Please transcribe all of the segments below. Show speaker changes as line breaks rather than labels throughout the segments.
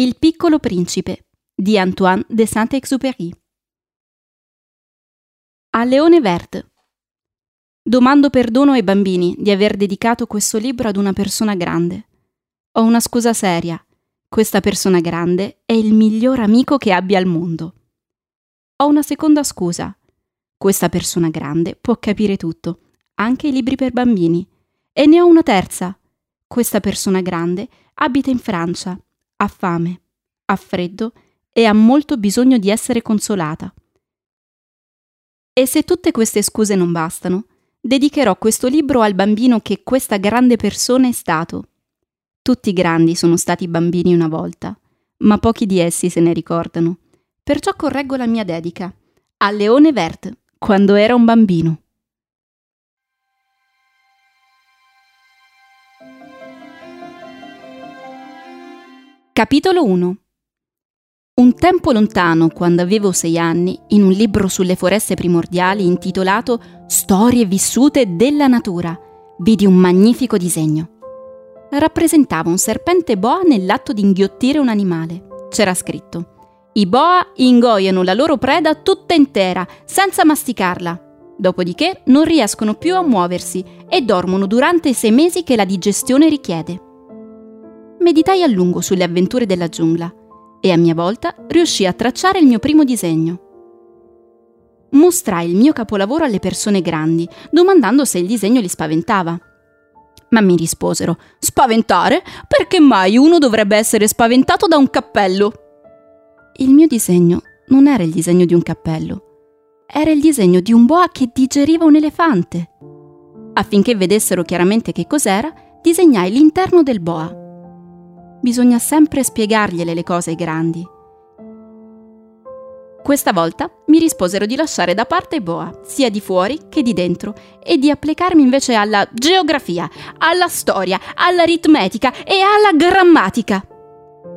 Il piccolo principe di Antoine de Saint-Exupéry. A Leone Vert. Domando perdono ai bambini di aver dedicato questo libro ad una persona grande. Ho una scusa seria. Questa persona grande è il miglior amico che abbia al mondo. Ho una seconda scusa. Questa persona grande può capire tutto, anche i libri per bambini. E ne ho una terza. Questa persona grande abita in Francia, ha fame, ha freddo e ha molto bisogno di essere consolata. E se tutte queste scuse non bastano, dedicherò questo libro al bambino che questa grande persona è stato. Tutti grandi sono stati bambini una volta, ma pochi di essi se ne ricordano. Perciò correggo la mia dedica a Leone Vert, quando era un bambino. Capitolo 1 Un tempo lontano, quando avevo sei anni, in un libro sulle foreste primordiali intitolato Storie vissute della natura, vidi un magnifico disegno. Rappresentava un serpente boa nell'atto di inghiottire un animale. C'era scritto I boa ingoiano la loro preda tutta intera, senza masticarla. Dopodiché non riescono più a muoversi e dormono durante i sei mesi che la digestione richiede meditai a lungo sulle avventure della giungla e a mia volta riuscii a tracciare il mio primo disegno. Mostrai il mio capolavoro alle persone grandi, domandando se il disegno li spaventava. Ma mi risposero: Spaventare? Perché mai uno dovrebbe essere spaventato da un cappello? Il mio disegno non era il disegno di un cappello, era il disegno di un boa che digeriva un elefante. Affinché vedessero chiaramente che cos'era, disegnai l'interno del boa bisogna sempre spiegargliele le cose grandi. Questa volta mi risposero di lasciare da parte Boa, sia di fuori che di dentro, e di applicarmi invece alla geografia, alla storia, all'aritmetica e alla grammatica.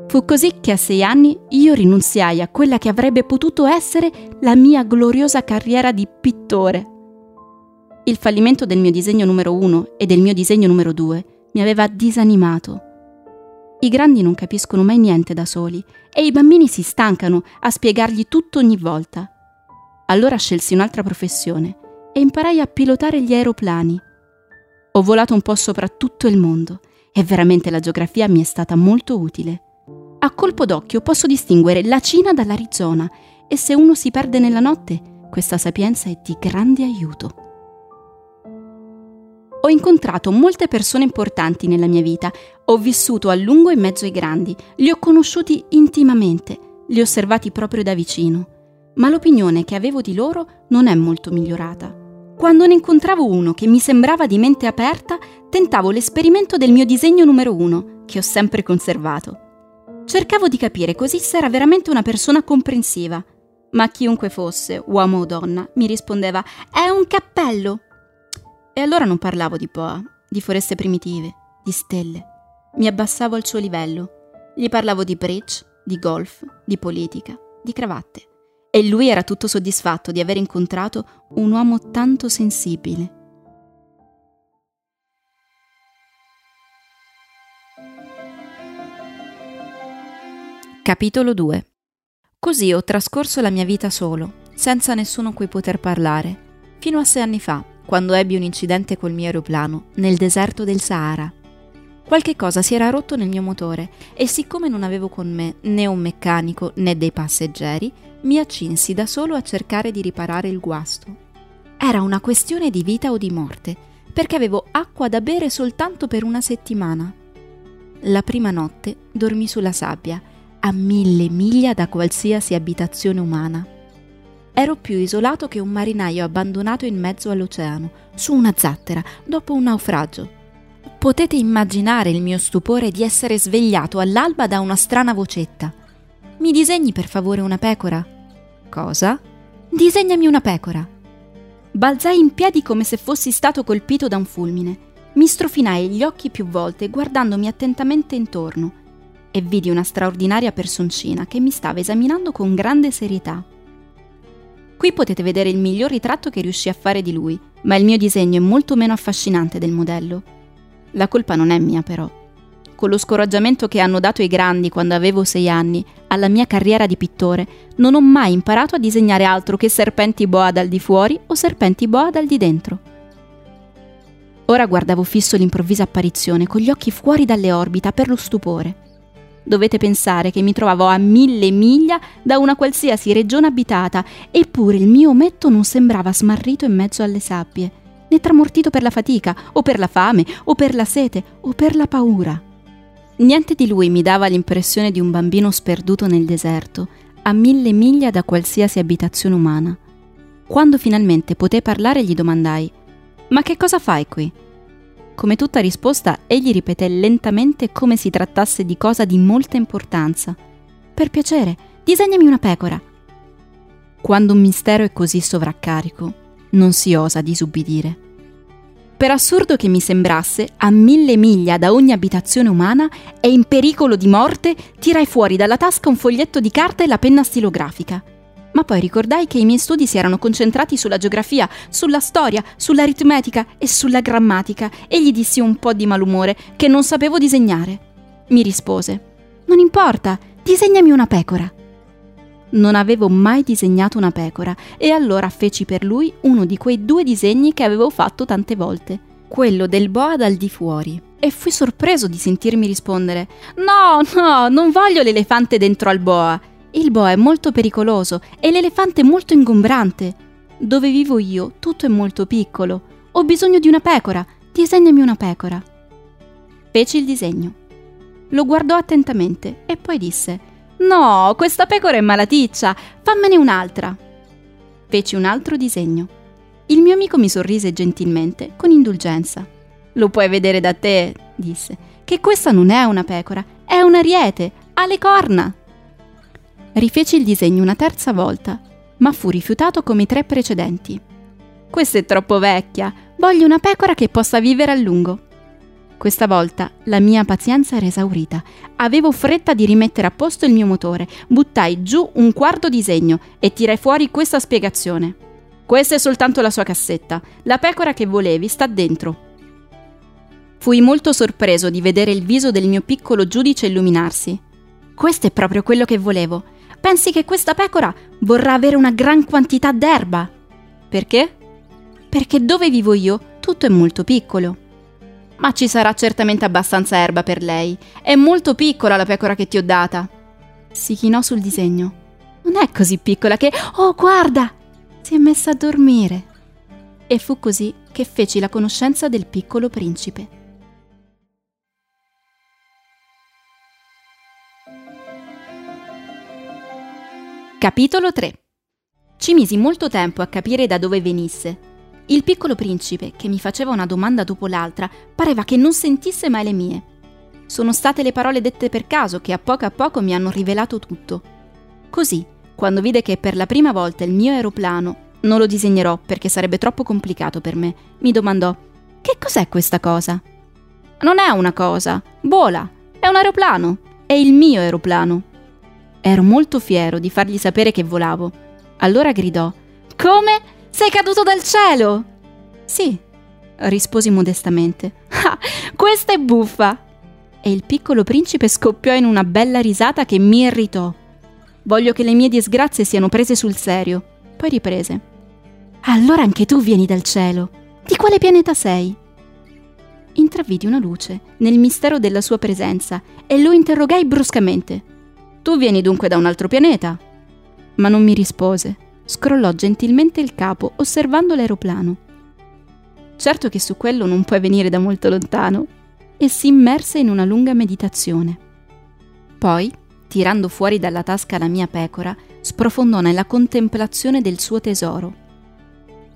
Fu così che a sei anni io rinunziai a quella che avrebbe potuto essere la mia gloriosa carriera di pittore. Il fallimento del mio disegno numero uno e del mio disegno numero due mi aveva disanimato i grandi non capiscono mai niente da soli e i bambini si stancano a spiegargli tutto ogni volta. Allora scelsi un'altra professione e imparai a pilotare gli aeroplani. Ho volato un po' sopra tutto il mondo e veramente la geografia mi è stata molto utile. A colpo d'occhio posso distinguere la Cina dall'Arizona e se uno si perde nella notte, questa sapienza è di grande aiuto. Ho incontrato molte persone importanti nella mia vita, ho vissuto a lungo in mezzo ai grandi, li ho conosciuti intimamente, li ho osservati proprio da vicino, ma l'opinione che avevo di loro non è molto migliorata. Quando ne incontravo uno che mi sembrava di mente aperta, tentavo l'esperimento del mio disegno numero uno, che ho sempre conservato. Cercavo di capire così se era veramente una persona comprensiva, ma chiunque fosse, uomo o donna, mi rispondeva: È un cappello! E allora non parlavo di Poa, di foreste primitive, di stelle. Mi abbassavo al suo livello. Gli parlavo di bridge, di golf, di politica, di cravatte. E lui era tutto soddisfatto di aver incontrato un uomo tanto sensibile. Capitolo 2 Così ho trascorso la mia vita solo, senza nessuno cui poter parlare, fino a sei anni fa, quando ebbi un incidente col mio aeroplano nel deserto del Sahara. Qualche cosa si era rotto nel mio motore e siccome non avevo con me né un meccanico né dei passeggeri, mi accinsi da solo a cercare di riparare il guasto. Era una questione di vita o di morte, perché avevo acqua da bere soltanto per una settimana. La prima notte dormì sulla sabbia, a mille miglia da qualsiasi abitazione umana. Ero più isolato che un marinaio abbandonato in mezzo all'oceano, su una zattera, dopo un naufragio. Potete immaginare il mio stupore di essere svegliato all'alba da una strana vocetta. Mi disegni per favore una pecora? Cosa? Disegnami una pecora. Balzai in piedi come se fossi stato colpito da un fulmine. Mi strofinai gli occhi più volte guardandomi attentamente intorno e vidi una straordinaria personcina che mi stava esaminando con grande serietà. Qui potete vedere il miglior ritratto che riuscì a fare di lui, ma il mio disegno è molto meno affascinante del modello. La colpa non è mia però. con lo scoraggiamento che hanno dato i grandi quando avevo sei anni, alla mia carriera di pittore, non ho mai imparato a disegnare altro che serpenti boa dal di fuori o serpenti boa dal di dentro. Ora guardavo fisso l'improvvisa apparizione, con gli occhi fuori dalle orbita per lo stupore. Dovete pensare che mi trovavo a mille miglia da una qualsiasi regione abitata, eppure il mio ometto non sembrava smarrito in mezzo alle sabbie, né tramortito per la fatica, o per la fame, o per la sete, o per la paura. Niente di lui mi dava l'impressione di un bambino sperduto nel deserto, a mille miglia da qualsiasi abitazione umana. Quando finalmente potei parlare gli domandai Ma che cosa fai qui? Come tutta risposta, egli ripeté lentamente come si trattasse di cosa di molta importanza. Per piacere, disegnami una pecora. Quando un mistero è così sovraccarico, non si osa disubbidire. Per assurdo che mi sembrasse, a mille miglia da ogni abitazione umana e in pericolo di morte, tirai fuori dalla tasca un foglietto di carta e la penna stilografica ma poi ricordai che i miei studi si erano concentrati sulla geografia, sulla storia, sull'aritmetica e sulla grammatica e gli dissi un po' di malumore che non sapevo disegnare. Mi rispose: Non importa, disegnami una pecora. Non avevo mai disegnato una pecora e allora feci per lui uno di quei due disegni che avevo fatto tante volte, quello del boa dal di fuori. E fui sorpreso di sentirmi rispondere: No, no, non voglio l'elefante dentro al boa. Il boa è molto pericoloso e l'elefante molto ingombrante. Dove vivo io tutto è molto piccolo. Ho bisogno di una pecora. Disegnami una pecora. Feci il disegno. Lo guardò attentamente e poi disse: No, questa pecora è malaticcia, fammene un'altra. Feci un altro disegno. Il mio amico mi sorrise gentilmente, con indulgenza. Lo puoi vedere da te, disse, che questa non è una pecora, è un ariete, ha le corna. Rifeci il disegno una terza volta, ma fu rifiutato come i tre precedenti. Questa è troppo vecchia, voglio una pecora che possa vivere a lungo. Questa volta la mia pazienza era esaurita. Avevo fretta di rimettere a posto il mio motore, buttai giù un quarto disegno e tirai fuori questa spiegazione. Questa è soltanto la sua cassetta. La pecora che volevi sta dentro. Fui molto sorpreso di vedere il viso del mio piccolo giudice illuminarsi. Questo è proprio quello che volevo. Pensi che questa pecora vorrà avere una gran quantità d'erba? Perché? Perché dove vivo io tutto è molto piccolo. Ma ci sarà certamente abbastanza erba per lei. È molto piccola la pecora che ti ho data. Si chinò sul disegno. Non è così piccola che... Oh, guarda! Si è messa a dormire. E fu così che feci la conoscenza del piccolo principe. Capitolo 3 Ci misi molto tempo a capire da dove venisse. Il piccolo principe, che mi faceva una domanda dopo l'altra, pareva che non sentisse mai le mie. Sono state le parole dette per caso che a poco a poco mi hanno rivelato tutto. Così, quando vide che per la prima volta il mio aeroplano, non lo disegnerò perché sarebbe troppo complicato per me, mi domandò: Che cos'è questa cosa? Non è una cosa, vola, è un aeroplano, è il mio aeroplano. Ero molto fiero di fargli sapere che volavo. Allora gridò: Come? Sei caduto dal cielo? Sì, risposi modestamente. Ah, questa è buffa! E il piccolo principe scoppiò in una bella risata che mi irritò. Voglio che le mie disgrazie siano prese sul serio. Poi riprese. Allora anche tu vieni dal cielo. Di quale pianeta sei? Intravidi una luce nel mistero della sua presenza e lo interrogai bruscamente. Tu vieni dunque da un altro pianeta? Ma non mi rispose. Scrollò gentilmente il capo, osservando l'aeroplano. Certo che su quello non puoi venire da molto lontano. E si immerse in una lunga meditazione. Poi, tirando fuori dalla tasca la mia pecora, sprofondò nella contemplazione del suo tesoro.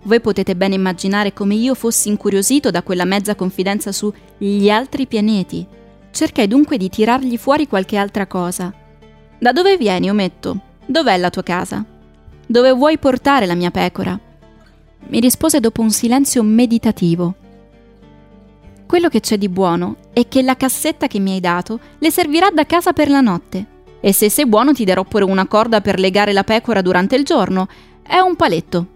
Voi potete bene immaginare come io fossi incuriosito da quella mezza confidenza su gli altri pianeti. Cercai dunque di tirargli fuori qualche altra cosa, da dove vieni, ometto? Dov'è la tua casa? Dove vuoi portare la mia pecora? Mi rispose dopo un silenzio meditativo. Quello che c'è di buono è che la cassetta che mi hai dato le servirà da casa per la notte. E se sei buono ti darò pure una corda per legare la pecora durante il giorno. È un paletto.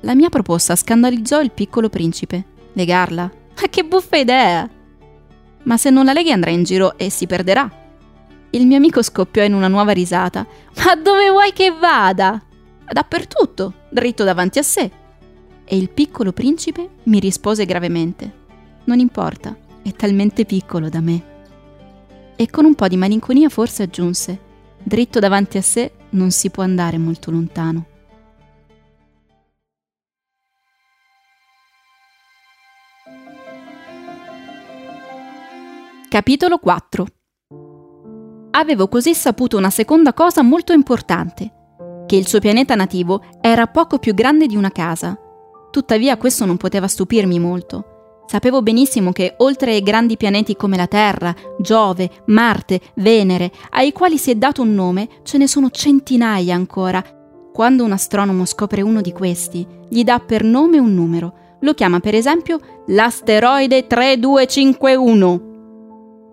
La mia proposta scandalizzò il piccolo principe. Legarla? Ma che buffa idea! Ma se non la leghi andrà in giro e si perderà. Il mio amico scoppiò in una nuova risata. Ma dove vuoi che vada? Dappertutto, dritto davanti a sé. E il piccolo principe mi rispose gravemente. Non importa, è talmente piccolo da me. E con un po' di malinconia forse aggiunse, dritto davanti a sé non si può andare molto lontano. Capitolo 4 Avevo così saputo una seconda cosa molto importante, che il suo pianeta nativo era poco più grande di una casa. Tuttavia questo non poteva stupirmi molto. Sapevo benissimo che oltre ai grandi pianeti come la Terra, Giove, Marte, Venere, ai quali si è dato un nome, ce ne sono centinaia ancora. Quando un astronomo scopre uno di questi, gli dà per nome un numero. Lo chiama per esempio l'asteroide 3251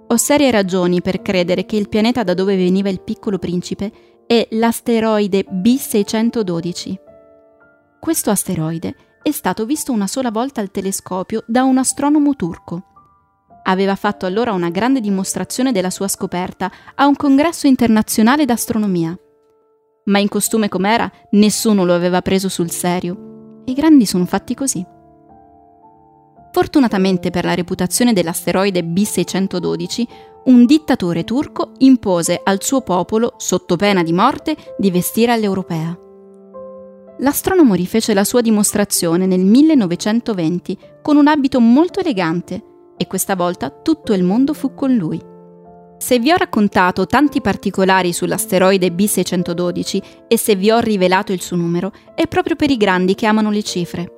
ho serie ragioni per credere che il pianeta da dove veniva il piccolo principe è l'asteroide B612. Questo asteroide è stato visto una sola volta al telescopio da un astronomo turco. Aveva fatto allora una grande dimostrazione della sua scoperta a un congresso internazionale d'astronomia. Ma in costume com'era, nessuno lo aveva preso sul serio. I grandi sono fatti così. Fortunatamente per la reputazione dell'asteroide B612, un dittatore turco impose al suo popolo, sotto pena di morte, di vestire all'europea. L'astronomo rifece la sua dimostrazione nel 1920 con un abito molto elegante e questa volta tutto il mondo fu con lui. Se vi ho raccontato tanti particolari sull'asteroide B612 e se vi ho rivelato il suo numero, è proprio per i grandi che amano le cifre.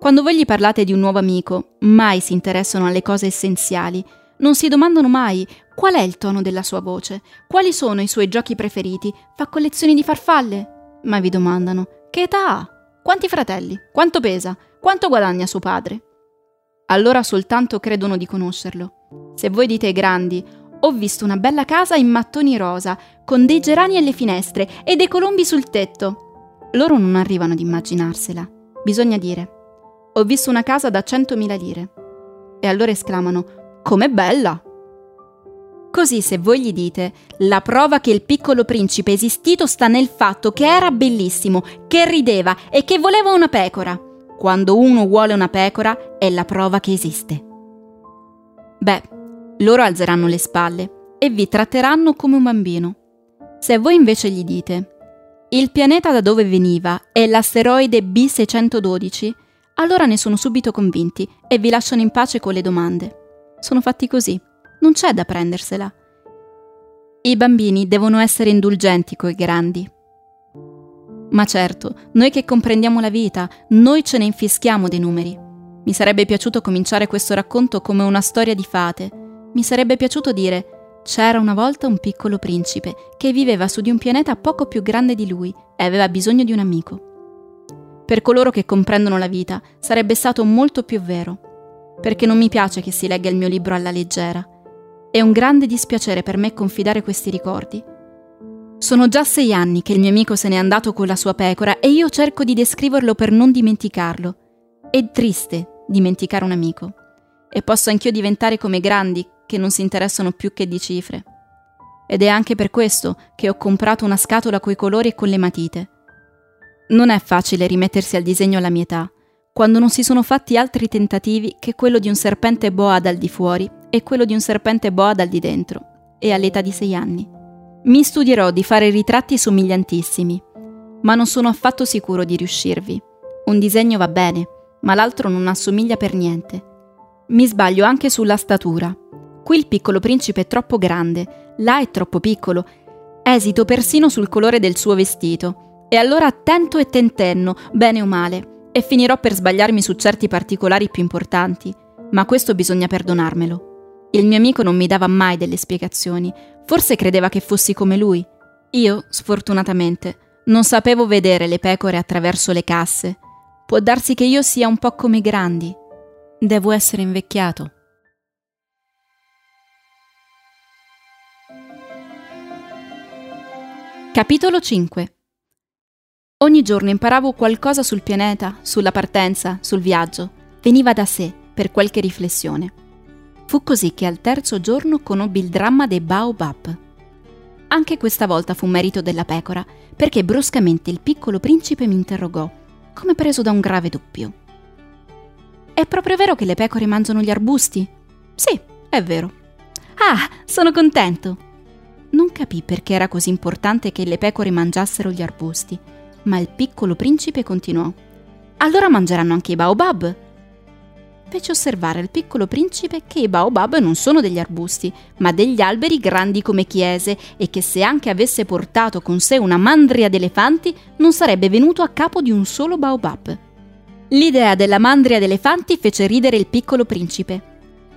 Quando voi gli parlate di un nuovo amico, mai si interessano alle cose essenziali, non si domandano mai qual è il tono della sua voce, quali sono i suoi giochi preferiti, fa collezioni di farfalle, ma vi domandano che età ha, quanti fratelli, quanto pesa, quanto guadagna suo padre. Allora soltanto credono di conoscerlo. Se voi dite ai grandi, ho visto una bella casa in mattoni rosa, con dei gerani alle finestre e dei colombi sul tetto, loro non arrivano ad immaginarsela. Bisogna dire, ho visto una casa da 100.000 lire. E allora esclamano, com'è bella! Così se voi gli dite, la prova che il piccolo principe esistito sta nel fatto che era bellissimo, che rideva e che voleva una pecora. Quando uno vuole una pecora è la prova che esiste. Beh, loro alzeranno le spalle e vi tratteranno come un bambino. Se voi invece gli dite, il pianeta da dove veniva è l'asteroide B612, allora ne sono subito convinti e vi lasciano in pace con le domande. Sono fatti così, non c'è da prendersela. I bambini devono essere indulgenti coi grandi. Ma certo, noi che comprendiamo la vita, noi ce ne infischiamo dei numeri. Mi sarebbe piaciuto cominciare questo racconto come una storia di fate. Mi sarebbe piaciuto dire c'era una volta un piccolo principe che viveva su di un pianeta poco più grande di lui e aveva bisogno di un amico. Per coloro che comprendono la vita sarebbe stato molto più vero, perché non mi piace che si legga il mio libro alla leggera. È un grande dispiacere per me confidare questi ricordi. Sono già sei anni che il mio amico se n'è andato con la sua pecora e io cerco di descriverlo per non dimenticarlo. È triste dimenticare un amico. E posso anch'io diventare come grandi che non si interessano più che di cifre. Ed è anche per questo che ho comprato una scatola coi colori e con le matite non è facile rimettersi al disegno alla mia età, quando non si sono fatti altri tentativi che quello di un serpente boa dal di fuori e quello di un serpente boa dal di dentro, e all'età di sei anni. Mi studierò di fare ritratti somigliantissimi, ma non sono affatto sicuro di riuscirvi. Un disegno va bene, ma l'altro non assomiglia per niente. Mi sbaglio anche sulla statura. Qui il piccolo principe è troppo grande, là è troppo piccolo. Esito persino sul colore del suo vestito e allora attento e tentenno, bene o male, e finirò per sbagliarmi su certi particolari più importanti, ma questo bisogna perdonarmelo. Il mio amico non mi dava mai delle spiegazioni, forse credeva che fossi come lui. Io, sfortunatamente, non sapevo vedere le pecore attraverso le casse. Può darsi che io sia un po' come i grandi. Devo essere invecchiato. Capitolo 5 Ogni giorno imparavo qualcosa sul pianeta, sulla partenza, sul viaggio. Veniva da sé, per qualche riflessione. Fu così che al terzo giorno conobbi il dramma dei Baobab. Anche questa volta fu merito della pecora, perché bruscamente il piccolo principe mi interrogò, come preso da un grave dubbio. È proprio vero che le pecore mangiano gli arbusti? Sì, è vero. Ah, sono contento! Non capì perché era così importante che le pecore mangiassero gli arbusti, ma il piccolo principe continuò. Allora mangeranno anche i baobab? Fece osservare al piccolo principe che i baobab non sono degli arbusti, ma degli alberi grandi come chiese e che se anche avesse portato con sé una mandria d'elefanti non sarebbe venuto a capo di un solo baobab. L'idea della mandria d'elefanti fece ridere il piccolo principe.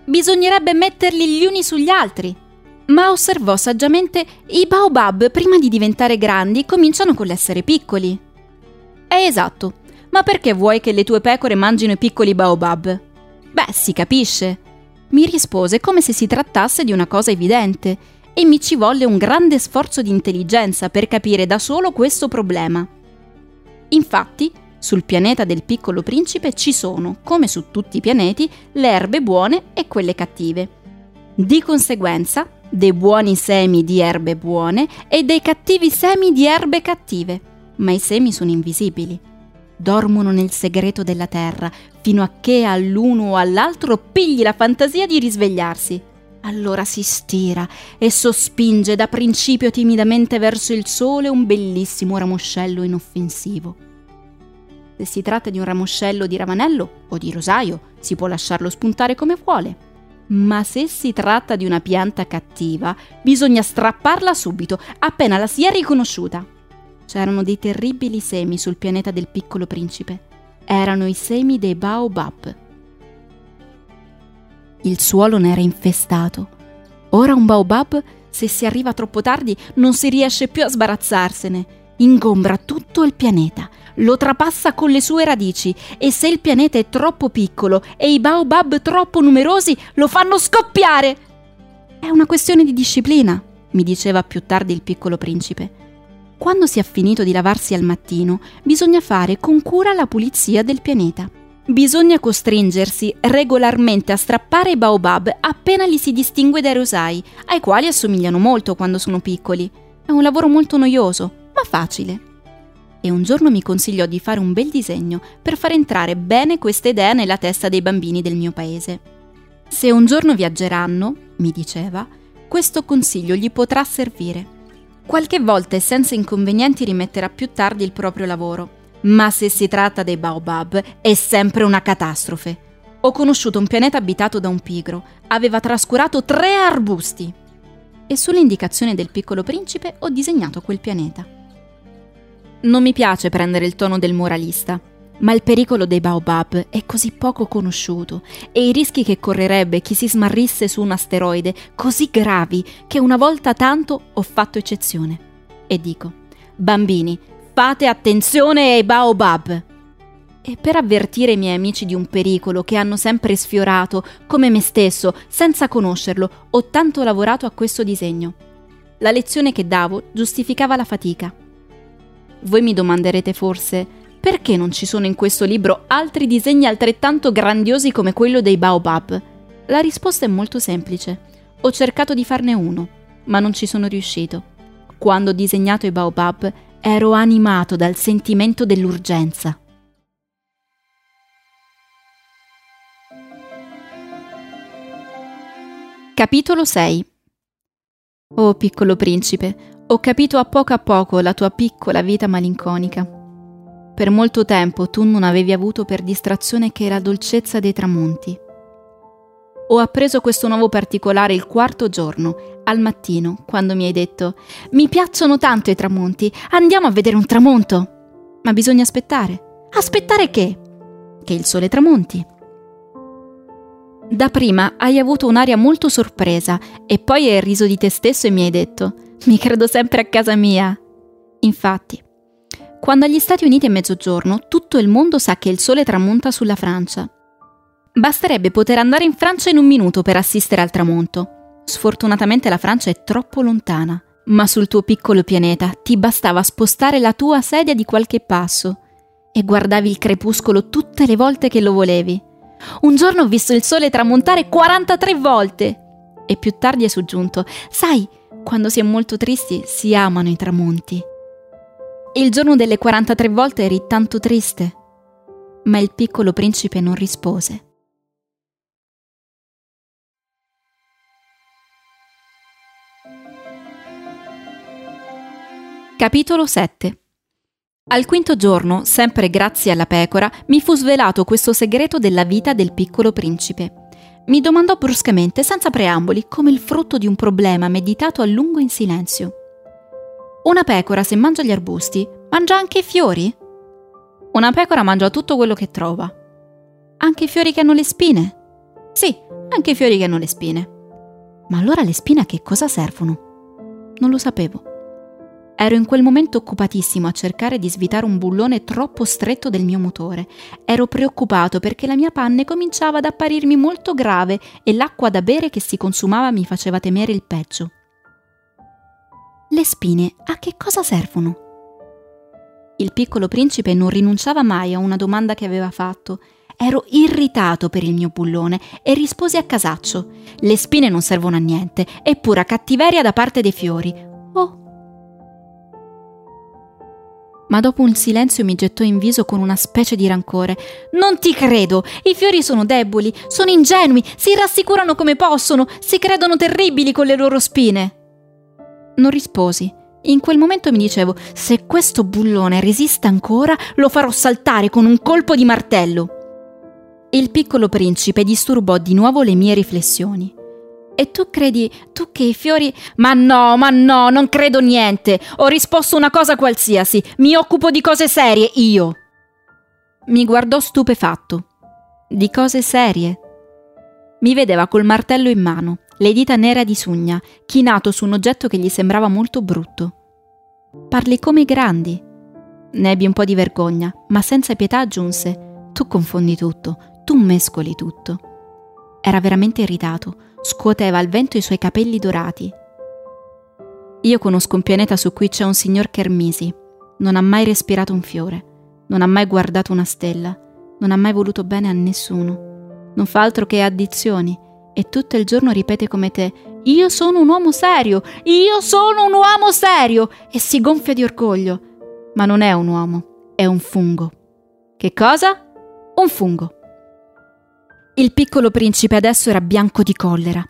Bisognerebbe metterli gli uni sugli altri. Ma osservò saggiamente i baobab prima di diventare grandi cominciano con l'essere piccoli. È esatto, ma perché vuoi che le tue pecore mangino i piccoli baobab? Beh, si capisce. Mi rispose come se si trattasse di una cosa evidente e mi ci volle un grande sforzo di intelligenza per capire da solo questo problema. Infatti, sul pianeta del piccolo principe ci sono, come su tutti i pianeti, le erbe buone e quelle cattive. Di conseguenza, dei buoni semi di erbe buone e dei cattivi semi di erbe cattive. Ma i semi sono invisibili. Dormono nel segreto della terra, fino a che all'uno o all'altro pigli la fantasia di risvegliarsi. Allora si stira e sospinge da principio timidamente verso il sole un bellissimo ramoscello inoffensivo. Se si tratta di un ramoscello di ravanello o di rosaio, si può lasciarlo spuntare come vuole. Ma se si tratta di una pianta cattiva, bisogna strapparla subito, appena la si è riconosciuta. C'erano dei terribili semi sul pianeta del piccolo principe. Erano i semi dei baobab. Il suolo ne era infestato. Ora un baobab, se si arriva troppo tardi, non si riesce più a sbarazzarsene. Ingombra tutto il pianeta, lo trapassa con le sue radici e se il pianeta è troppo piccolo e i baobab troppo numerosi, lo fanno scoppiare. È una questione di disciplina, mi diceva più tardi il piccolo principe. Quando si è finito di lavarsi al mattino, bisogna fare con cura la pulizia del pianeta. Bisogna costringersi regolarmente a strappare i baobab appena li si distingue dai rosai, ai quali assomigliano molto quando sono piccoli. È un lavoro molto noioso, ma facile. E un giorno mi consigliò di fare un bel disegno per far entrare bene questa idea nella testa dei bambini del mio paese. Se un giorno viaggeranno, mi diceva, questo consiglio gli potrà servire. Qualche volta e senza inconvenienti rimetterà più tardi il proprio lavoro, ma se si tratta dei baobab è sempre una catastrofe. Ho conosciuto un pianeta abitato da un pigro, aveva trascurato tre arbusti. E sull'indicazione del piccolo principe ho disegnato quel pianeta. Non mi piace prendere il tono del moralista, ma il pericolo dei baobab è così poco conosciuto e i rischi che correrebbe chi si smarrisse su un asteroide così gravi che una volta tanto ho fatto eccezione. E dico, bambini, fate attenzione ai baobab! E per avvertire i miei amici di un pericolo che hanno sempre sfiorato, come me stesso, senza conoscerlo, ho tanto lavorato a questo disegno. La lezione che davo giustificava la fatica. Voi mi domanderete forse perché non ci sono in questo libro altri disegni altrettanto grandiosi come quello dei Baobab? La risposta è molto semplice. Ho cercato di farne uno, ma non ci sono riuscito. Quando ho disegnato i Baobab ero animato dal sentimento dell'urgenza. Capitolo 6 Oh piccolo principe, ho capito a poco a poco la tua piccola vita malinconica. Per molto tempo tu non avevi avuto per distrazione che la dolcezza dei tramonti. Ho appreso questo nuovo particolare il quarto giorno, al mattino, quando mi hai detto Mi piacciono tanto i tramonti, andiamo a vedere un tramonto. Ma bisogna aspettare. Aspettare che? Che il sole tramonti. Da prima hai avuto un'aria molto sorpresa e poi hai riso di te stesso e mi hai detto Mi credo sempre a casa mia. Infatti, quando agli Stati Uniti è mezzogiorno, tutto il mondo sa che il sole tramonta sulla Francia. Basterebbe poter andare in Francia in un minuto per assistere al tramonto. Sfortunatamente la Francia è troppo lontana, ma sul tuo piccolo pianeta ti bastava spostare la tua sedia di qualche passo e guardavi il crepuscolo tutte le volte che lo volevi. Un giorno ho visto il sole tramontare 43 volte. E più tardi è soggiunto, sai, quando si è molto tristi si amano i tramonti. Il giorno delle 43 volte eri tanto triste. Ma il piccolo principe non rispose. Capitolo 7 Al quinto giorno, sempre grazie alla pecora, mi fu svelato questo segreto della vita del piccolo principe. Mi domandò bruscamente, senza preamboli, come il frutto di un problema meditato a lungo in silenzio. Una pecora, se mangia gli arbusti, mangia anche i fiori? Una pecora mangia tutto quello che trova. Anche i fiori che hanno le spine? Sì, anche i fiori che hanno le spine. Ma allora le spine a che cosa servono? Non lo sapevo. Ero in quel momento occupatissimo a cercare di svitare un bullone troppo stretto del mio motore. Ero preoccupato perché la mia panne cominciava ad apparirmi molto grave e l'acqua da bere che si consumava mi faceva temere il peggio. Le spine a che cosa servono? Il piccolo principe non rinunciava mai a una domanda che aveva fatto. Ero irritato per il mio bullone e risposi a casaccio. Le spine non servono a niente, è pura cattiveria da parte dei fiori. Ma dopo un silenzio mi gettò in viso con una specie di rancore. Non ti credo! I fiori sono deboli, sono ingenui, si rassicurano come possono, si credono terribili con le loro spine. Non risposi. In quel momento mi dicevo, se questo bullone resiste ancora, lo farò saltare con un colpo di martello. Il piccolo principe disturbò di nuovo le mie riflessioni. E tu credi, tu che i fiori... Ma no, ma no, non credo niente. Ho risposto una cosa qualsiasi. Mi occupo di cose serie, io. Mi guardò stupefatto. Di cose serie? Mi vedeva col martello in mano, le dita nere di sugna, chinato su un oggetto che gli sembrava molto brutto. Parli come i grandi. Ne ebbi un po' di vergogna, ma senza pietà aggiunse: Tu confondi tutto, tu mescoli tutto. Era veramente irritato scuoteva al vento i suoi capelli dorati. Io conosco un pianeta su cui c'è un signor Kermisi. Non ha mai respirato un fiore, non ha mai guardato una stella, non ha mai voluto bene a nessuno. Non fa altro che addizioni e tutto il giorno ripete come te: Io sono un uomo serio, io sono un uomo serio! E si gonfia di orgoglio. Ma non è un uomo, è un fungo. Che cosa? Un fungo. Il piccolo principe adesso era bianco di collera.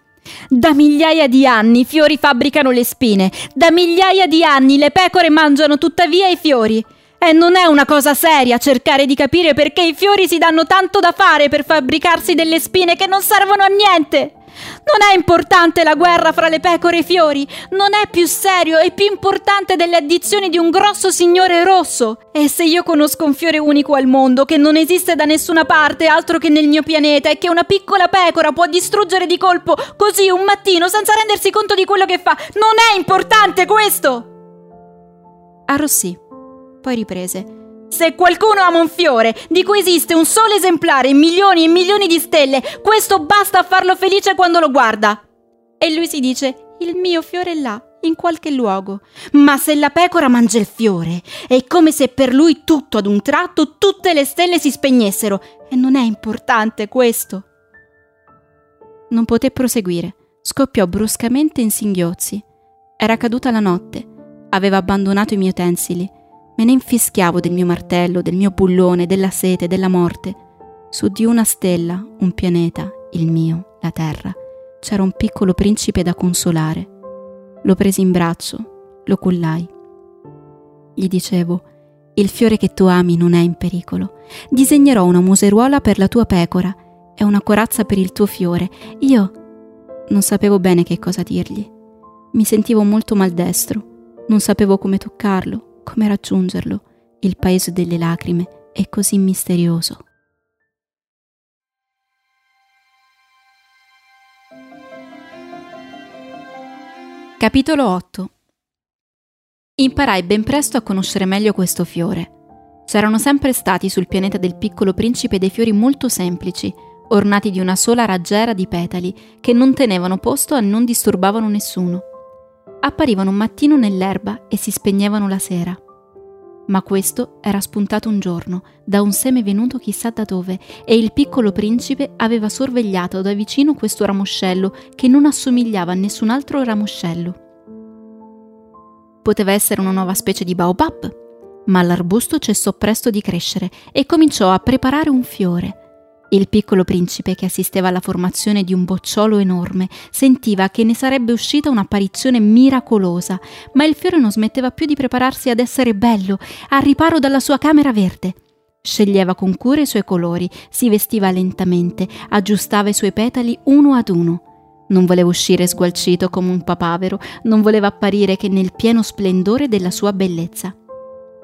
Da migliaia di anni i fiori fabbricano le spine, da migliaia di anni le pecore mangiano tuttavia i fiori. E non è una cosa seria cercare di capire perché i fiori si danno tanto da fare per fabbricarsi delle spine che non servono a niente. Non è importante la guerra fra le pecore e i fiori, non è più serio e più importante delle addizioni di un grosso signore rosso. E se io conosco un fiore unico al mondo, che non esiste da nessuna parte altro che nel mio pianeta e che una piccola pecora può distruggere di colpo così un mattino senza rendersi conto di quello che fa, non è importante questo! Arrossì, poi riprese. Se qualcuno ama un fiore, di cui esiste un solo esemplare in milioni e milioni di stelle, questo basta a farlo felice quando lo guarda. E lui si dice, il mio fiore è là, in qualche luogo. Ma se la pecora mangia il fiore, è come se per lui tutto ad un tratto tutte le stelle si spegnessero. E non è importante questo. Non poté proseguire. Scoppiò bruscamente in singhiozzi. Era caduta la notte. Aveva abbandonato i miei utensili Me ne infischiavo del mio martello, del mio bullone, della sete, della morte. Su di una stella, un pianeta, il mio, la terra, c'era un piccolo principe da consolare. Lo presi in braccio, lo cullai. Gli dicevo, il fiore che tu ami non è in pericolo. Disegnerò una museruola per la tua pecora e una corazza per il tuo fiore. Io non sapevo bene che cosa dirgli. Mi sentivo molto maldestro, non sapevo come toccarlo come raggiungerlo. Il paese delle lacrime è così misterioso. Capitolo 8 Imparai ben presto a conoscere meglio questo fiore. C'erano sempre stati sul pianeta del piccolo principe dei fiori molto semplici, ornati di una sola raggiera di petali, che non tenevano posto e non disturbavano nessuno apparivano un mattino nell'erba e si spegnevano la sera. Ma questo era spuntato un giorno, da un seme venuto chissà da dove, e il piccolo principe aveva sorvegliato da vicino questo ramoscello che non assomigliava a nessun altro ramoscello. Poteva essere una nuova specie di baobab, ma l'arbusto cessò presto di crescere e cominciò a preparare un fiore. Il piccolo principe, che assisteva alla formazione di un bocciolo enorme, sentiva che ne sarebbe uscita un'apparizione miracolosa, ma il fiore non smetteva più di prepararsi ad essere bello, al riparo dalla sua camera verde. Sceglieva con cura i suoi colori, si vestiva lentamente, aggiustava i suoi petali uno ad uno. Non voleva uscire sgualcito come un papavero, non voleva apparire che nel pieno splendore della sua bellezza.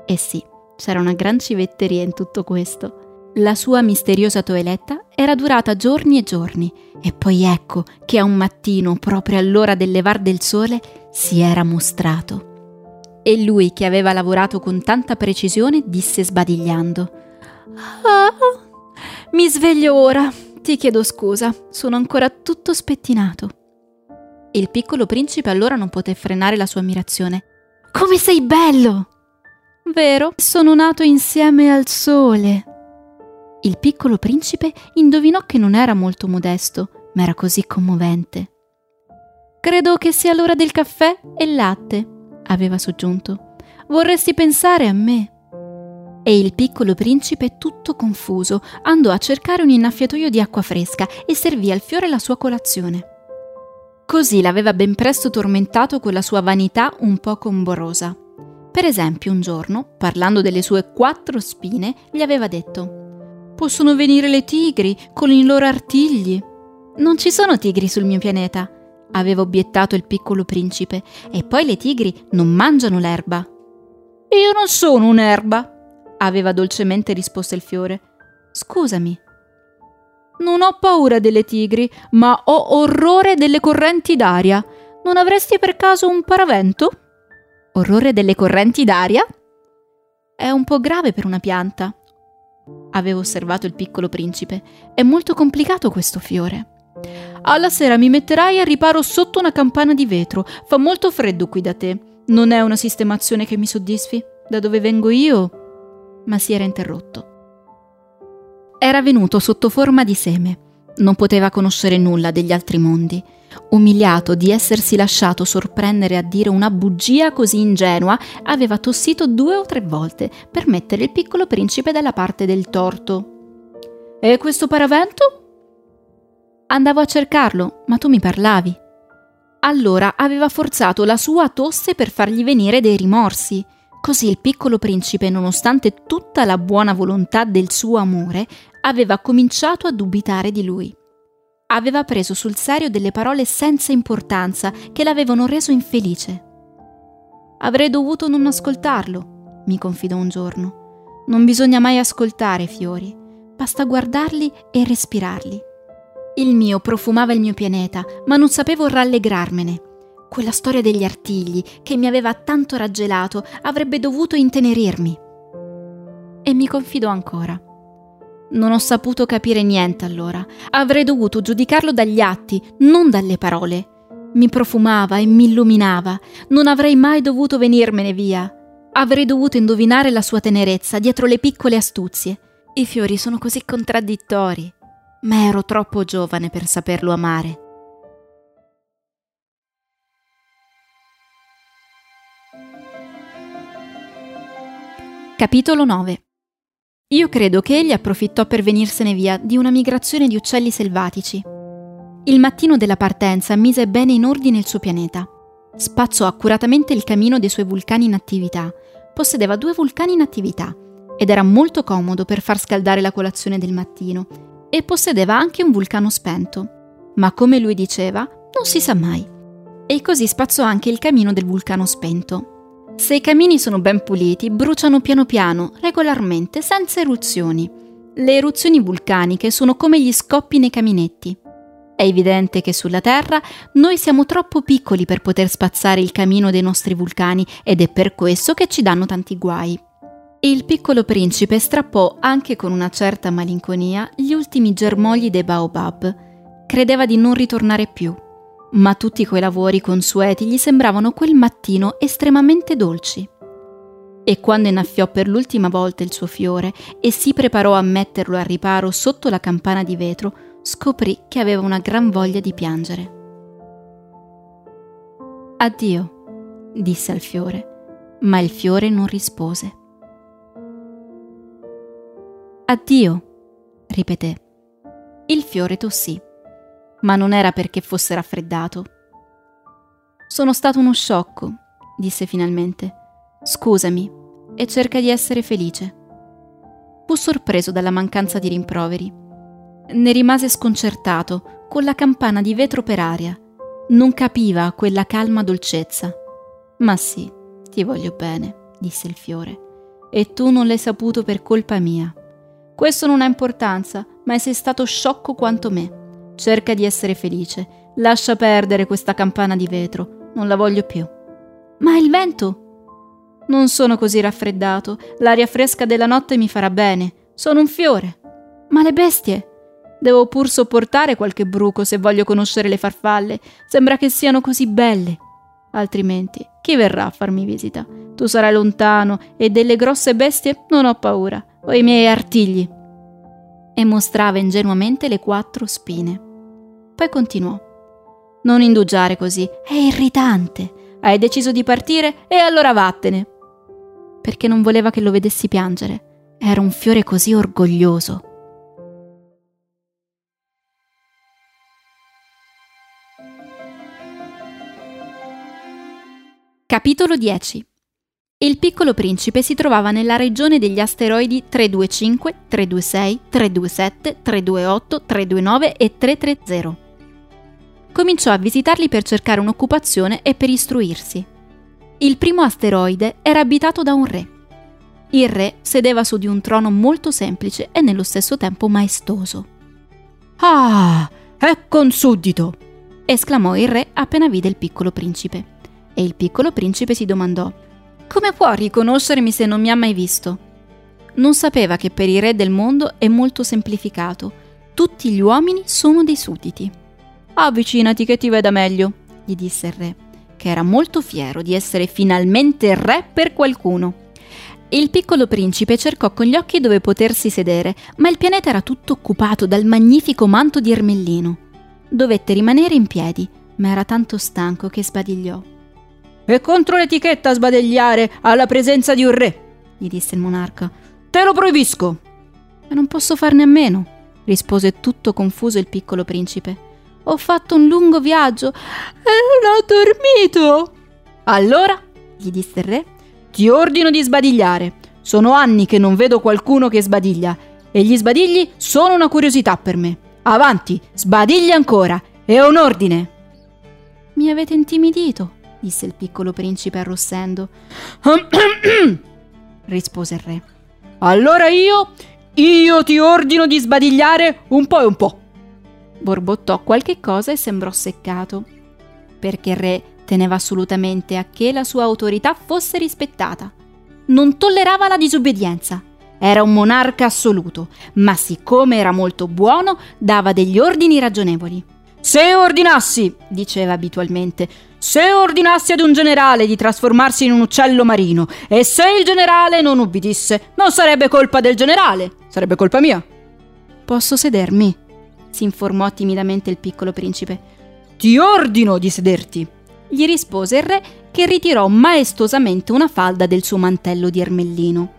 E sì, c'era una gran civetteria in tutto questo. La sua misteriosa toeletta era durata giorni e giorni, e poi ecco che a un mattino, proprio all'ora del levar del sole, si era mostrato. E lui, che aveva lavorato con tanta precisione, disse sbadigliando: Ah, mi sveglio ora. Ti chiedo scusa, sono ancora tutto spettinato. Il piccolo principe allora non poté frenare la sua ammirazione. Come sei bello! Vero, sono nato insieme al sole. Il piccolo principe indovinò che non era molto modesto, ma era così commovente. Credo che sia l'ora del caffè e latte, aveva soggiunto. Vorresti pensare a me. E il piccolo principe, tutto confuso, andò a cercare un innaffiatoio di acqua fresca e servì al fiore la sua colazione. Così l'aveva ben presto tormentato con la sua vanità un po' comborosa. Per esempio, un giorno, parlando delle sue quattro spine, gli aveva detto Possono venire le tigri con i loro artigli. Non ci sono tigri sul mio pianeta, aveva obiettato il piccolo principe, e poi le tigri non mangiano l'erba. Io non sono un'erba, aveva dolcemente risposto il fiore. Scusami. Non ho paura delle tigri, ma ho orrore delle correnti d'aria. Non avresti per caso un paravento? Orrore delle correnti d'aria? È un po' grave per una pianta, aveva osservato il piccolo principe. È molto complicato questo fiore. Alla sera mi metterai a riparo sotto una campana di vetro. Fa molto freddo qui da te. Non è una sistemazione che mi soddisfi? Da dove vengo io? Ma si era interrotto. Era venuto sotto forma di seme. Non poteva conoscere nulla degli altri mondi. Umiliato di essersi lasciato sorprendere a dire una bugia così ingenua, aveva tossito due o tre volte per mettere il piccolo principe dalla parte del torto. E questo paravento? Andavo a cercarlo, ma tu mi parlavi. Allora aveva forzato la sua tosse per fargli venire dei rimorsi. Così il piccolo principe, nonostante tutta la buona volontà del suo amore, aveva cominciato a dubitare di lui aveva preso sul serio delle parole senza importanza che l'avevano reso infelice. Avrei dovuto non ascoltarlo, mi confidò un giorno. Non bisogna mai ascoltare fiori, basta guardarli e respirarli. Il mio profumava il mio pianeta, ma non sapevo rallegrarmene. Quella storia degli artigli, che mi aveva tanto raggelato, avrebbe dovuto intenerirmi. E mi confidò ancora. Non ho saputo capire niente allora. Avrei dovuto giudicarlo dagli atti, non dalle parole. Mi profumava e mi illuminava. Non avrei mai dovuto venirmene via. Avrei dovuto indovinare la sua tenerezza dietro le piccole astuzie. I fiori sono così contraddittori. Ma ero troppo giovane per saperlo amare. Capitolo 9 io credo che egli approfittò per venirsene via di una migrazione di uccelli selvatici. Il mattino della partenza mise bene in ordine il suo pianeta. Spazzò accuratamente il camino dei suoi vulcani in attività. Possedeva due vulcani in attività ed era molto comodo per far scaldare la colazione del mattino. E possedeva anche un vulcano spento. Ma come lui diceva, non si sa mai. E così spazzò anche il camino del vulcano spento. Se i camini sono ben puliti, bruciano piano piano, regolarmente, senza eruzioni. Le eruzioni vulcaniche sono come gli scoppi nei caminetti. È evidente che sulla Terra noi siamo troppo piccoli per poter spazzare il camino dei nostri vulcani ed è per questo che ci danno tanti guai. Il piccolo principe strappò anche con una certa malinconia gli ultimi germogli dei baobab. Credeva di non ritornare più ma tutti quei lavori consueti gli sembravano quel mattino estremamente dolci. E quando innaffiò per l'ultima volta il suo fiore e si preparò a metterlo a riparo sotto la campana di vetro, scoprì che aveva una gran voglia di piangere. Addio, disse al fiore, ma il fiore non rispose. Addio, ripeté. Il fiore tossì, ma non era perché fosse raffreddato. Sono stato uno sciocco, disse finalmente. Scusami e cerca di essere felice. Fu sorpreso dalla mancanza di rimproveri. Ne rimase sconcertato, con la campana di vetro per aria. Non capiva quella calma dolcezza. Ma sì, ti voglio bene, disse il fiore. E tu non l'hai saputo per colpa mia. Questo non ha importanza, ma sei stato sciocco quanto me. Cerca di essere felice. Lascia perdere questa campana di vetro. Non la voglio più. Ma il vento? Non sono così raffreddato. L'aria fresca della notte mi farà bene. Sono un fiore. Ma le bestie? Devo pur sopportare qualche bruco se voglio conoscere le farfalle. Sembra che siano così belle. Altrimenti, chi verrà a farmi visita? Tu sarai lontano e delle grosse bestie non ho paura. Ho i miei artigli. E mostrava ingenuamente le quattro spine. Poi continuò. Non indugiare così, è irritante. Hai deciso di partire e allora vattene perché non voleva che lo vedessi piangere. Era un fiore così orgoglioso. Capitolo 10 Il piccolo principe si trovava nella regione degli asteroidi 325, 326, 327, 328, 329 e 330. Cominciò a visitarli per cercare un'occupazione e per istruirsi. Il primo asteroide era abitato da un re. Il re sedeva su di un trono molto semplice e nello stesso tempo maestoso.
Ah, ecco un suddito!
esclamò il re appena vide il piccolo principe. E il piccolo principe si domandò: Come può riconoscermi se non mi ha mai visto? Non sapeva che per i re del mondo è molto semplificato. Tutti gli uomini sono dei sudditi. Avvicinati che ti veda meglio, gli disse il re che era molto fiero di essere finalmente re per qualcuno. Il piccolo principe cercò con gli occhi dove potersi sedere, ma il pianeta era tutto occupato dal magnifico manto di Ermellino. Dovette rimanere in piedi, ma era tanto stanco che sbadigliò.
È contro l'etichetta sbadigliare alla presenza di un re, gli disse il monarca. Te lo proibisco.
E non posso farne a meno, rispose tutto confuso il piccolo principe. Ho fatto un lungo viaggio e non ho dormito.
Allora, gli disse il re, ti ordino di sbadigliare. Sono anni che non vedo qualcuno che sbadiglia e gli sbadigli sono una curiosità per me. Avanti, sbadiglia ancora. È un ordine.
Mi avete intimidito, disse il piccolo principe arrossendo. rispose il re.
Allora io, io ti ordino di sbadigliare un po' e un po'
borbottò qualche cosa e sembrò seccato, perché il re teneva assolutamente a che la sua autorità fosse rispettata. Non tollerava la disobbedienza. Era un monarca assoluto, ma siccome era molto buono, dava degli ordini ragionevoli.
Se ordinassi, diceva abitualmente, se ordinassi ad un generale di trasformarsi in un uccello marino e se il generale non ubbidisse, non sarebbe colpa del generale, sarebbe colpa mia.
Posso sedermi? si informò timidamente il piccolo principe.
Ti ordino di sederti,
gli rispose il re che ritirò maestosamente una falda del suo mantello di ermellino.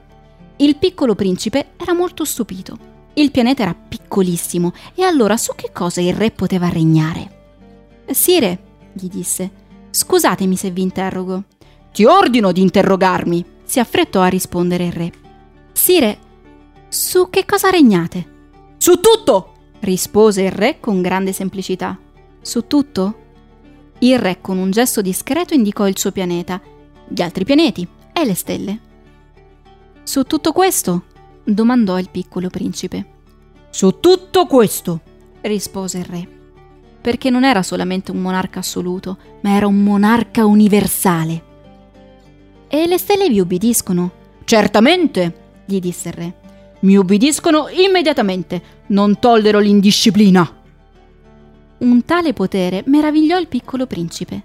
Il piccolo principe era molto stupito. Il pianeta era piccolissimo e allora su che cosa il re poteva regnare? Sire, gli disse, scusatemi se vi interrogo.
Ti ordino di interrogarmi,
si affrettò a rispondere il re. Sire, su che cosa regnate?
Su tutto!
rispose il re con grande semplicità. Su tutto? Il re con un gesto discreto indicò il suo pianeta, gli altri pianeti e le stelle. Su tutto questo? domandò il piccolo principe.
Su tutto questo,
rispose il re, perché non era solamente un monarca assoluto, ma era un monarca universale. E le stelle vi ubbidiscono?
Certamente, gli disse il re. Mi ubbidiscono immediatamente. Non tollero l'indisciplina.
Un tale potere meravigliò il piccolo principe.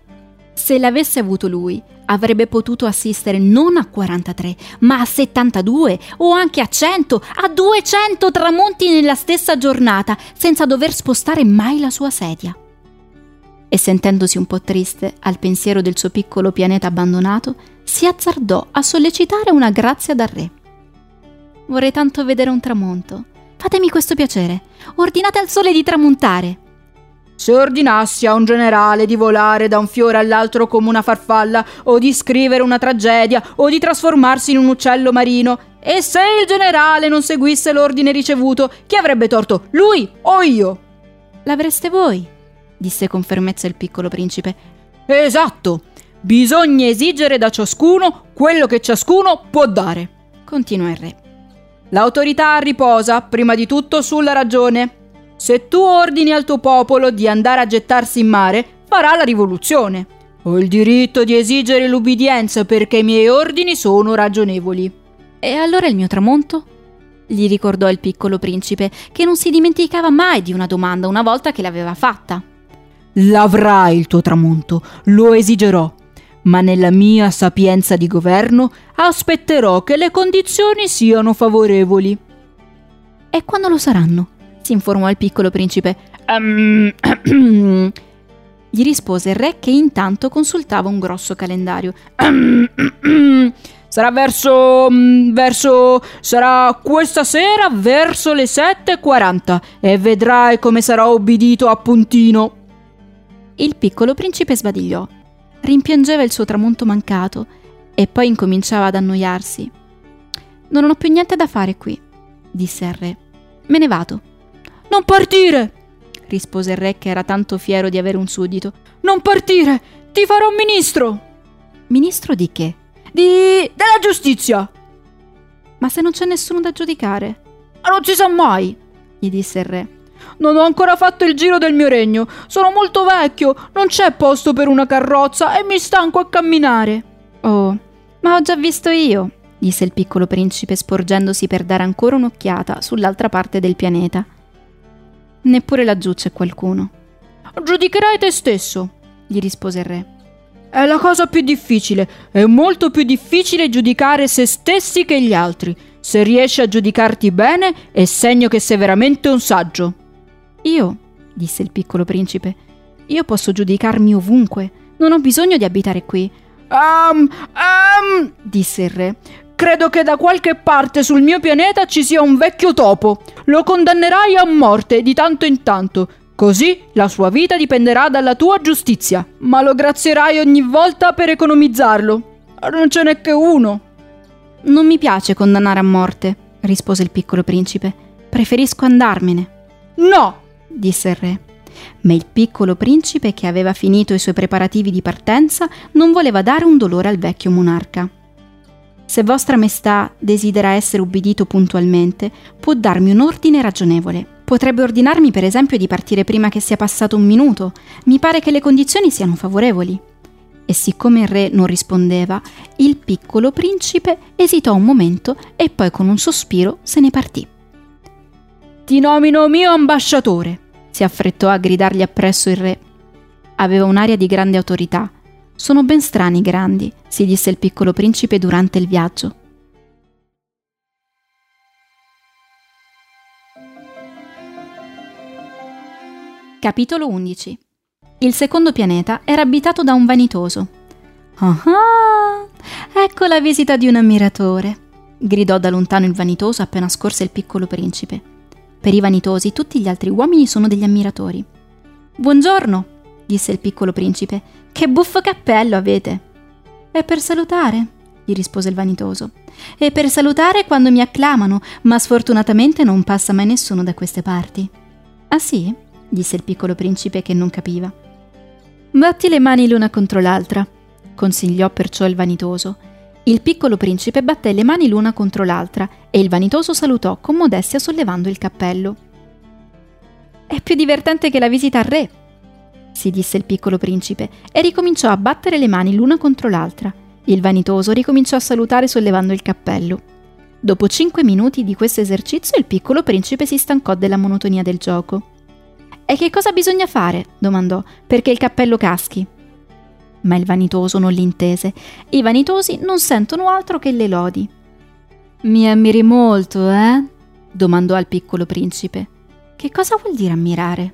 Se l'avesse avuto lui, avrebbe potuto assistere non a 43, ma a 72 o anche a 100, a 200 tramonti nella stessa giornata, senza dover spostare mai la sua sedia. E sentendosi un po' triste al pensiero del suo piccolo pianeta abbandonato, si azzardò a sollecitare una grazia dal re. Vorrei tanto vedere un tramonto. Fatemi questo piacere. Ordinate al sole di tramontare.
Se ordinassi a un generale di volare da un fiore all'altro come una farfalla, o di scrivere una tragedia, o di trasformarsi in un uccello marino, e se il generale non seguisse l'ordine ricevuto, chi avrebbe torto? Lui o io?
L'avreste voi, disse con fermezza il piccolo principe.
Esatto. Bisogna esigere da ciascuno quello che ciascuno può dare, continuò il re. L'autorità riposa, prima di tutto, sulla ragione. Se tu ordini al tuo popolo di andare a gettarsi in mare, farà la rivoluzione. Ho il diritto di esigere l'ubbidienza perché i miei ordini sono ragionevoli.
E allora il mio tramonto? gli ricordò il piccolo principe, che non si dimenticava mai di una domanda una volta che l'aveva fatta.
L'avrai il tuo tramonto, lo esigerò, ma nella mia sapienza di governo aspetterò che le condizioni siano favorevoli.
E quando lo saranno? Si informò il piccolo principe. Um, Gli rispose il re che intanto consultava un grosso calendario.
sarà verso. Mm, verso. sarà questa sera verso le 7.40 e vedrai come sarà obbedito a puntino.
Il piccolo principe sbadigliò. Rimpiangeva il suo tramonto mancato e poi incominciava ad annoiarsi. Non ho più niente da fare qui, disse il re. Me ne vado.
Non partire! rispose il re che era tanto fiero di avere un suddito. Non partire! Ti farò ministro!
Ministro di che?
Di... della giustizia!
Ma se non c'è nessuno da giudicare?
Ma non si sa mai!
gli disse il re.
Non ho ancora fatto il giro del mio regno. Sono molto vecchio, non c'è posto per una carrozza e mi stanco a camminare.
Oh, ma ho già visto io, disse il piccolo principe sporgendosi per dare ancora un'occhiata sull'altra parte del pianeta. Neppure laggiù c'è qualcuno.
Giudicherai te stesso, gli rispose il re. È la cosa più difficile. È molto più difficile giudicare se stessi che gli altri. Se riesci a giudicarti bene, è segno che sei veramente un saggio.
Io, disse il piccolo principe, io posso giudicarmi ovunque. Non ho bisogno di abitare qui.
Um, um, disse il re. Credo che da qualche parte sul mio pianeta ci sia un vecchio topo. Lo condannerai a morte di tanto in tanto. Così la sua vita dipenderà dalla tua giustizia. Ma lo grazierai ogni volta per economizzarlo. Non ce n'è che uno.
Non mi piace condannare a morte, rispose il piccolo principe. Preferisco andarmene.
No,
disse il re. Ma il piccolo principe, che aveva finito i suoi preparativi di partenza, non voleva dare un dolore al vecchio monarca. Se vostra maestà desidera essere ubbidito puntualmente, può darmi un ordine ragionevole. Potrebbe ordinarmi per esempio di partire prima che sia passato un minuto. Mi pare che le condizioni siano favorevoli. E siccome il re non rispondeva, il piccolo principe esitò un momento e poi con un sospiro se ne partì.
Ti nomino mio ambasciatore, si affrettò a gridargli appresso il re.
Aveva un'aria di grande autorità sono ben strani i grandi, si disse il piccolo principe durante il viaggio. Capitolo 11 Il secondo pianeta era abitato da un vanitoso. Ah, ah ecco la visita di un ammiratore, gridò da lontano il vanitoso appena scorse il piccolo principe. Per i vanitosi tutti gli altri uomini sono degli ammiratori. Buongiorno, disse il piccolo principe che buffo cappello avete! È per salutare, gli rispose il vanitoso. E per salutare quando mi acclamano, ma sfortunatamente non passa mai nessuno da queste parti. Ah sì? disse il piccolo principe che non capiva. Batti le mani l'una contro l'altra, consigliò perciò il vanitoso. Il piccolo principe batté le mani l'una contro l'altra e il vanitoso salutò con modestia sollevando il cappello. È più divertente che la visita al re, si disse il piccolo principe, e ricominciò a battere le mani l'una contro l'altra. Il vanitoso ricominciò a salutare sollevando il cappello. Dopo cinque minuti di questo esercizio il piccolo principe si stancò della monotonia del gioco. E che cosa bisogna fare? domandò, perché il cappello caschi. Ma il vanitoso non l'intese. I vanitosi non sentono altro che le lodi. Mi ammiri molto, eh? domandò al piccolo principe. Che cosa vuol dire ammirare?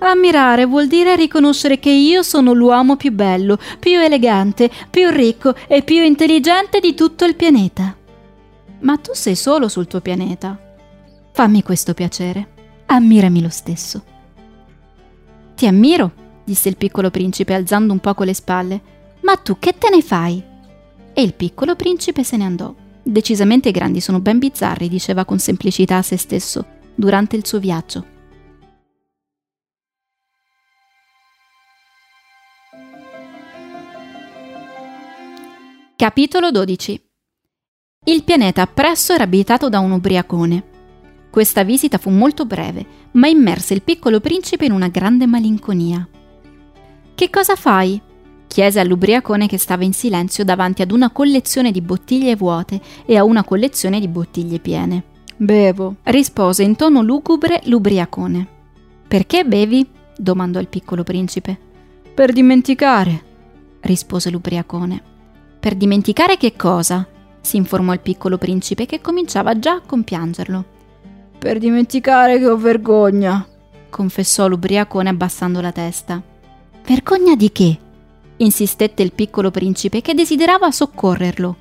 Ammirare vuol dire riconoscere che io sono l'uomo più bello, più elegante, più ricco e più intelligente di tutto il pianeta. Ma tu sei solo sul tuo pianeta. Fammi questo piacere. Ammirami lo stesso. Ti ammiro, disse il piccolo principe alzando un poco le spalle. Ma tu che te ne fai? E il piccolo principe se ne andò. Decisamente i grandi sono ben bizzarri, diceva con semplicità a se stesso durante il suo viaggio. Capitolo 12 Il pianeta appresso era abitato da un ubriacone. Questa visita fu molto breve, ma immerse il piccolo principe in una grande malinconia. Che cosa fai? chiese all'ubriacone che stava in silenzio davanti ad una collezione di bottiglie vuote e a una collezione di bottiglie piene.
Bevo,
rispose in tono lugubre l'ubriacone. Perché bevi? domandò il piccolo principe.
Per dimenticare,
rispose l'ubriacone. Per dimenticare che cosa? si informò il piccolo principe che cominciava già a compiangerlo.
Per dimenticare che ho vergogna,
confessò l'ubriacone abbassando la testa. Vergogna di che? insistette il piccolo principe che desiderava soccorrerlo.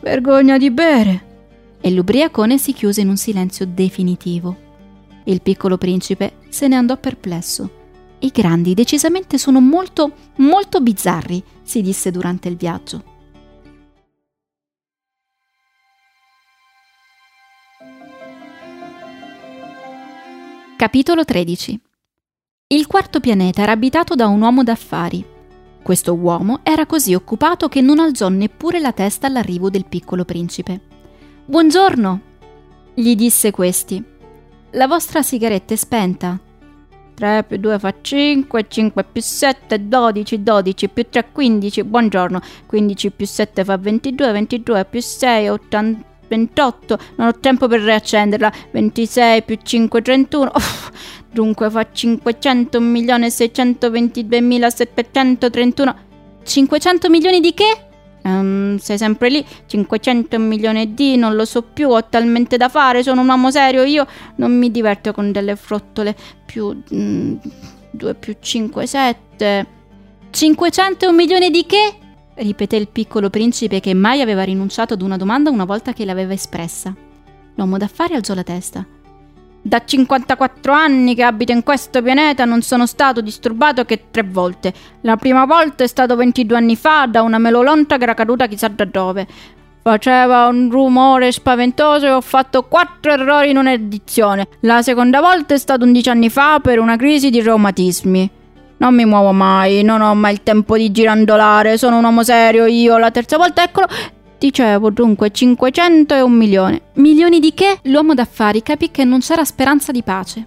Vergogna di bere.
E l'ubriacone si chiuse in un silenzio definitivo. Il piccolo principe se ne andò perplesso. I grandi decisamente sono molto, molto bizzarri, si disse durante il viaggio. Capitolo 13 Il quarto pianeta era abitato da un uomo d'affari. Questo uomo era così occupato che non alzò neppure la testa all'arrivo del piccolo principe. Buongiorno, gli disse questi. La vostra sigaretta è spenta.
3 più 2 fa 5, 5 più 7, 12, 12 più 3, 15, buongiorno, 15 più 7 fa 22, 22 più 6, 80. 28, non ho tempo per riaccenderla, 26 più 5, 31, Uff, dunque fa 500 milioni 622.731, 500 milioni di che? Um, sei sempre lì, 500 milioni di, non lo so più, ho talmente da fare, sono un uomo serio, io. Non mi diverto con delle frottole, più mm, 2 più 5, 7, 500 milioni di che? Ripeté il piccolo principe che mai aveva rinunciato ad una domanda una volta che l'aveva espressa. L'uomo d'affari alzò la testa. Da 54 anni che abito in questo pianeta non sono stato disturbato che tre volte. La prima volta è stato 22 anni fa da una melolonta che era caduta chissà da dove. Faceva un rumore spaventoso e ho fatto quattro errori in un'edizione. La seconda volta è stato 11 anni fa per una crisi di reumatismi. Non mi muovo mai, non ho mai il tempo di girandolare, sono un uomo serio io. La terza volta, eccolo. Dicevo dunque 500 e un milione.
Milioni di che? L'uomo d'affari capì che non c'era speranza di pace.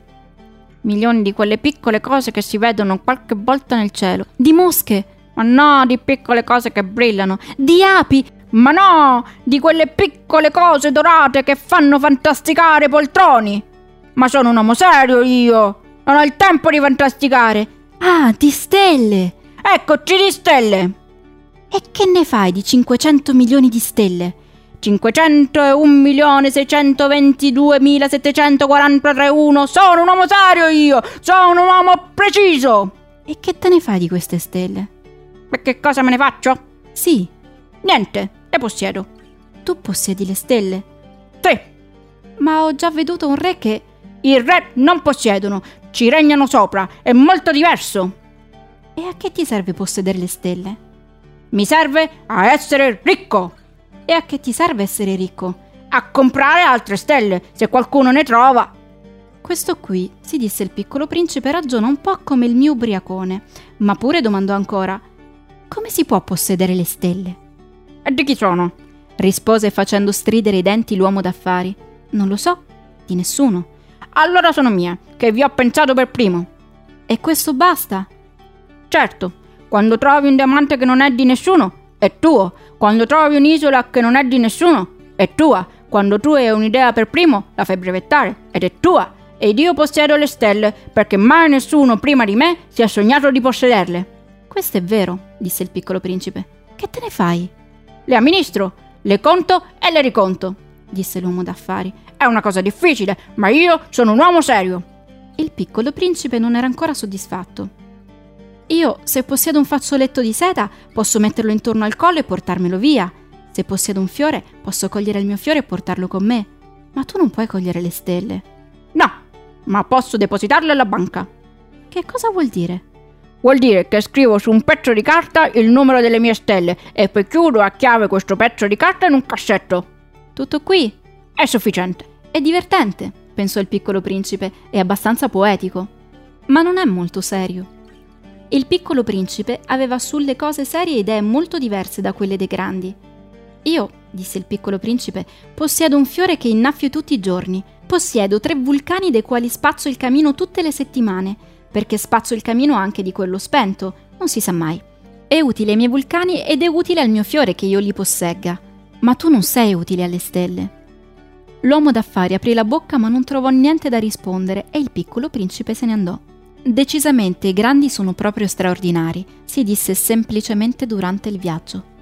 Milioni di quelle piccole cose che si vedono qualche volta nel cielo.
Di mosche.
Ma no, di piccole cose che brillano.
Di api.
Ma no, di quelle piccole cose dorate che fanno fantasticare poltroni. Ma sono un uomo serio io. Non ho il tempo di fantasticare.
Ah, di stelle!
Eccoci di stelle!
E che ne fai di 500 milioni di stelle?
501.622.743 Sono un uomo serio io! Sono un uomo preciso!
E che te ne fai di queste stelle?
E che cosa me ne faccio?
Sì.
Niente, le possiedo.
Tu possiedi le stelle?
Sì.
Ma ho già veduto un re che...
I re non possiedono, ci regnano sopra, è molto diverso.
E a che ti serve possedere le stelle?
Mi serve a essere ricco.
E a che ti serve essere ricco?
A comprare altre stelle, se qualcuno ne trova.
Questo qui, si disse il piccolo principe, ragiona un po' come il mio ubriacone, ma pure domandò ancora: Come si può possedere le stelle?
E di chi sono?
rispose facendo stridere i denti l'uomo d'affari. Non lo so, di nessuno.
Allora sono mie, che vi ho pensato per primo.
E questo basta?
Certo, quando trovi un diamante che non è di nessuno, è tuo. Quando trovi un'isola che non è di nessuno, è tua. Quando tu hai un'idea per primo, la fai brevettare ed è tua. Ed io possiedo le stelle, perché mai nessuno prima di me si è sognato di possederle. Questo è vero, disse il piccolo principe. Che te ne fai? Le amministro, le conto e le riconto, disse l'uomo d'affari. È una cosa difficile, ma io sono un uomo serio. Il piccolo principe non era ancora soddisfatto. Io, se possiedo un fazzoletto di seta, posso metterlo intorno al collo e portarmelo via. Se possiedo un fiore, posso cogliere il mio fiore e portarlo con me. Ma tu non puoi cogliere le stelle. No, ma posso depositarle alla banca. Che cosa vuol dire? Vuol dire che scrivo su un pezzo di carta il numero delle mie stelle e poi chiudo a chiave questo pezzo di carta in un cassetto. Tutto qui? È sufficiente. È divertente, pensò il piccolo principe, è abbastanza poetico. Ma non è molto serio. Il piccolo principe aveva sulle cose serie idee molto diverse da quelle dei grandi. Io, disse il piccolo principe, possiedo un fiore che innaffio tutti i giorni, possiedo tre vulcani dei quali spazzo il camino tutte le settimane, perché spazzo il camino anche di quello spento, non si sa mai. È utile ai miei vulcani ed è utile al mio fiore che io li possegga. Ma tu non sei utile alle stelle. L'uomo d'affari aprì la bocca ma non trovò niente da rispondere e il piccolo principe se ne andò. Decisamente i grandi sono proprio straordinari, si disse semplicemente durante il viaggio.